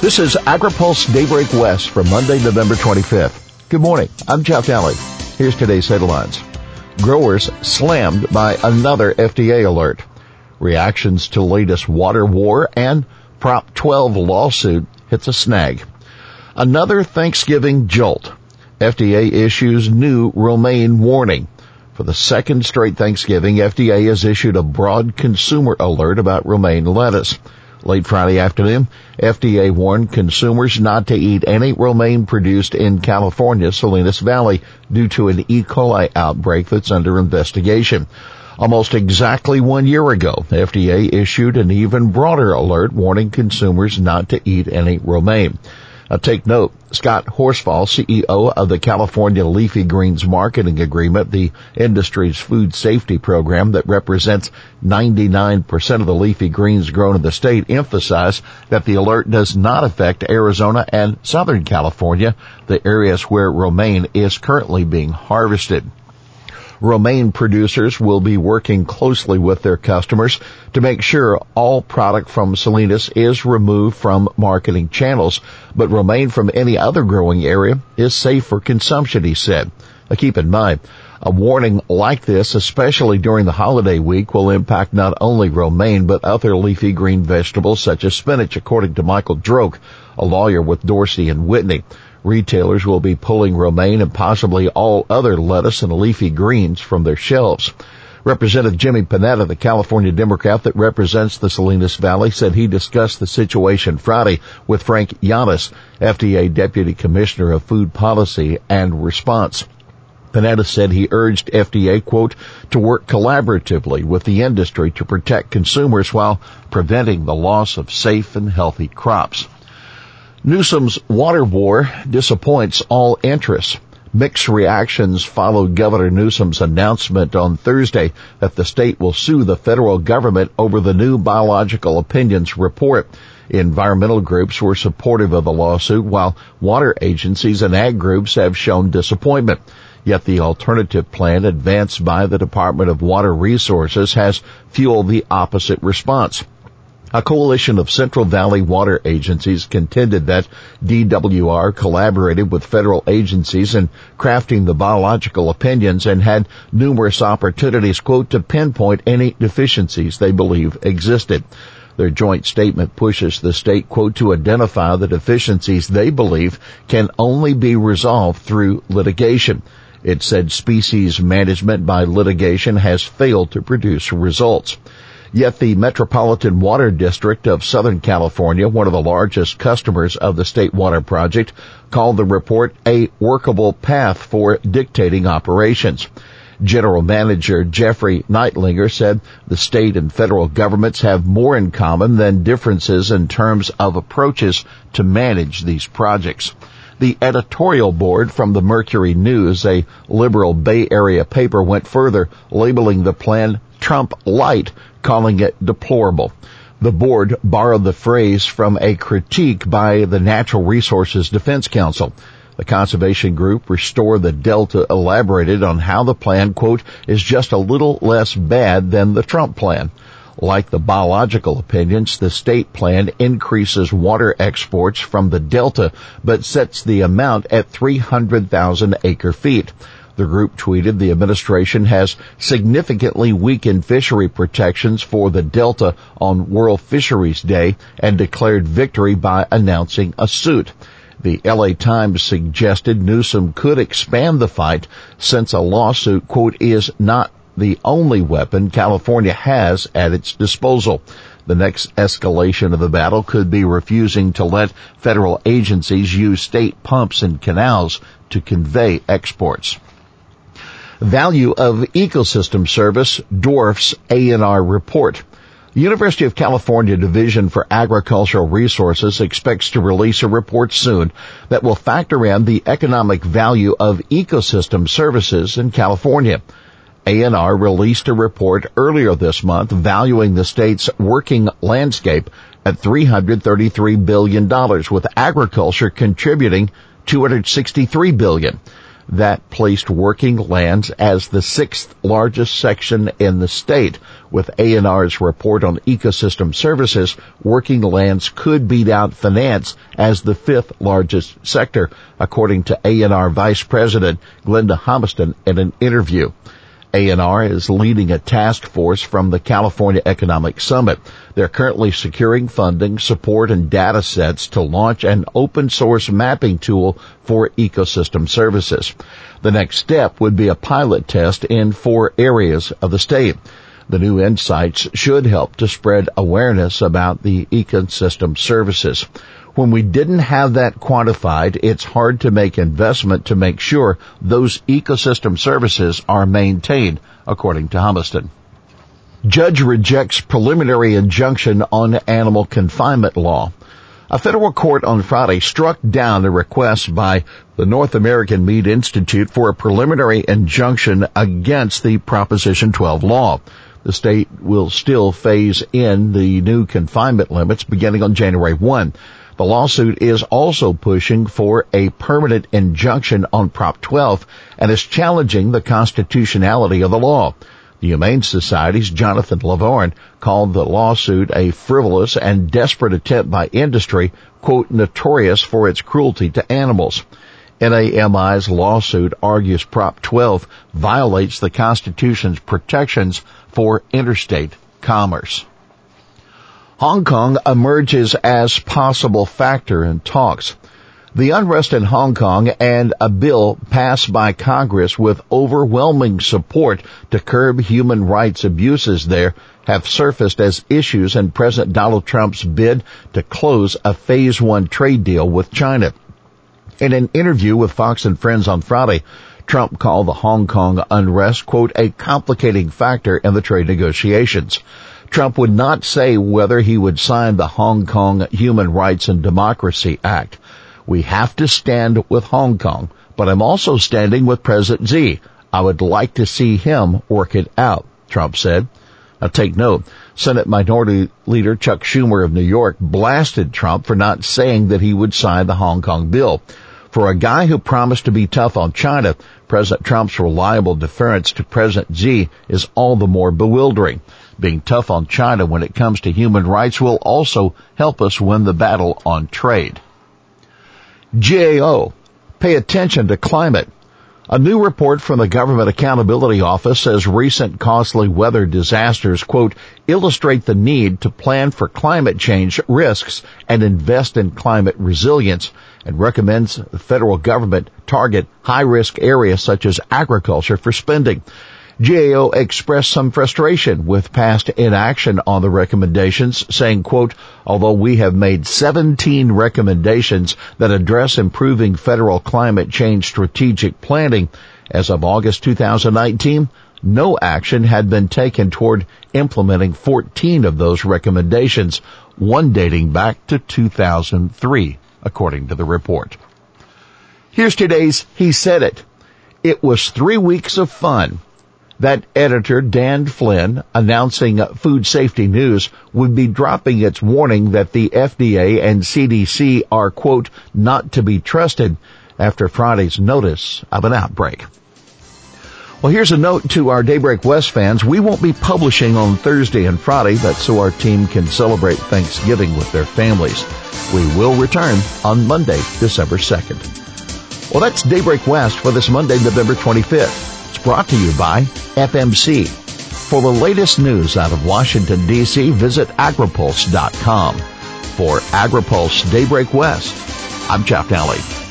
This is AgriPulse Daybreak West for Monday, November 25th. Good morning. I'm Jeff Daly. Here's today's headlines. Growers slammed by another FDA alert. Reactions to latest water war and Prop 12 lawsuit hits a snag. Another Thanksgiving jolt. FDA issues new romaine warning. For the second straight Thanksgiving, FDA has issued a broad consumer alert about romaine lettuce. Late Friday afternoon, FDA warned consumers not to eat any romaine produced in California's Salinas Valley due to an E. coli outbreak that's under investigation. Almost exactly one year ago, FDA issued an even broader alert warning consumers not to eat any romaine. Now take note, Scott Horsfall, CEO of the California Leafy Greens Marketing Agreement, the industry's food safety program that represents 99% of the leafy greens grown in the state, emphasized that the alert does not affect Arizona and Southern California, the areas where romaine is currently being harvested. Romaine producers will be working closely with their customers to make sure all product from Salinas is removed from marketing channels, but romaine from any other growing area is safe for consumption, he said. Now keep in mind, a warning like this, especially during the holiday week, will impact not only romaine, but other leafy green vegetables such as spinach, according to Michael Droke, a lawyer with Dorsey and Whitney. Retailers will be pulling romaine and possibly all other lettuce and leafy greens from their shelves. Representative Jimmy Panetta, the California Democrat that represents the Salinas Valley, said he discussed the situation Friday with Frank Yiannas, FDA Deputy Commissioner of Food Policy and Response. Panetta said he urged FDA, quote, to work collaboratively with the industry to protect consumers while preventing the loss of safe and healthy crops. Newsom's water war disappoints all interests. Mixed reactions followed Governor Newsom's announcement on Thursday that the state will sue the federal government over the new biological opinions report. Environmental groups were supportive of the lawsuit while water agencies and ag groups have shown disappointment. Yet the alternative plan advanced by the Department of Water Resources has fueled the opposite response. A coalition of Central Valley water agencies contended that DWR collaborated with federal agencies in crafting the biological opinions and had numerous opportunities, quote, to pinpoint any deficiencies they believe existed. Their joint statement pushes the state, quote, to identify the deficiencies they believe can only be resolved through litigation. It said species management by litigation has failed to produce results. Yet the Metropolitan Water District of Southern California, one of the largest customers of the State Water Project, called the report a workable path for dictating operations. General Manager Jeffrey Kightlinger said the state and federal governments have more in common than differences in terms of approaches to manage these projects. The editorial board from the Mercury News, a liberal Bay Area paper, went further, labeling the plan Trump light, calling it deplorable. The board borrowed the phrase from a critique by the Natural Resources Defense Council. The conservation group Restore the Delta elaborated on how the plan, quote, is just a little less bad than the Trump plan. Like the biological opinions, the state plan increases water exports from the Delta, but sets the amount at 300,000 acre feet. The group tweeted the administration has significantly weakened fishery protections for the Delta on World Fisheries Day and declared victory by announcing a suit. The LA Times suggested Newsom could expand the fight since a lawsuit, quote, is not the only weapon California has at its disposal. The next escalation of the battle could be refusing to let federal agencies use state pumps and canals to convey exports value of ecosystem service dwarfs ANR report. University of California Division for Agricultural Resources expects to release a report soon that will factor in the economic value of ecosystem services in California. ANR released a report earlier this month valuing the state's working landscape at $333 billion with agriculture contributing $263 billion. That placed working lands as the sixth largest section in the state. With ANR's report on ecosystem services, working lands could beat out finance as the fifth largest sector, according to ANR Vice President Glenda Humiston in an interview. ANR is leading a task force from the California Economic Summit. They're currently securing funding, support, and data sets to launch an open source mapping tool for ecosystem services. The next step would be a pilot test in four areas of the state. The new insights should help to spread awareness about the ecosystem services. When we didn't have that quantified, it's hard to make investment to make sure those ecosystem services are maintained, according to Humiston. Judge rejects preliminary injunction on animal confinement law. A federal court on Friday struck down a request by the North American Meat Institute for a preliminary injunction against the Proposition 12 law. The state will still phase in the new confinement limits beginning on January 1. The lawsuit is also pushing for a permanent injunction on Prop 12 and is challenging the constitutionality of the law. The Humane Society's Jonathan Lovvorn called the lawsuit a frivolous and desperate attempt by industry, quote, notorious for its cruelty to animals. NAMI's lawsuit argues Prop 12 violates the Constitution's protections for interstate commerce. Hong Kong emerges as possible factor in talks. The unrest in Hong Kong and a bill passed by Congress with overwhelming support to curb human rights abuses there have surfaced as issues in President Donald Trump's bid to close a phase one trade deal with China. In an interview with Fox and Friends on Friday, Trump called the Hong Kong unrest, quote, a complicating factor in the trade negotiations. Trump would not say whether he would sign the Hong Kong Human Rights and Democracy Act. We have to stand with Hong Kong, but I'm also standing with President Xi. I would like to see him work it out, Trump said. Now take note, Senate Minority Leader Chuck Schumer of New York blasted Trump for not saying that he would sign the Hong Kong bill. For a guy who promised to be tough on China, President Trump's reliable deference to President Xi is all the more bewildering. Being tough on China when it comes to human rights will also help us win the battle on trade. GAO, pay attention to climate. A new report from the Government Accountability Office says recent costly weather disasters, quote, illustrate the need to plan for climate change risks and invest in climate resilience and recommends the federal government target high risk areas such as agriculture for spending. GAO expressed some frustration with past inaction on the recommendations, saying, quote, although we have made 17 recommendations that address improving federal climate change strategic planning, as of August 2019, no action had been taken toward implementing 14 of those recommendations, one dating back to 2003, according to the report. Here's today's He Said It. It was three weeks of fun that editor Dan Flynn announcing Food Safety News would be dropping its warning that the FDA and CDC are quote not to be trusted after Friday's notice of an outbreak. Well, here's a note to our Daybreak West fans. We won't be publishing on Thursday and Friday. That's so our team can celebrate Thanksgiving with their families. We will return on Monday, December 2nd. Well, that's Daybreak West for this Monday, November 25th. It's brought to you by FMC. For the latest news out of Washington, D.C., visit agripulse.com. For AgriPulse Daybreak West, I'm Jeff Daly.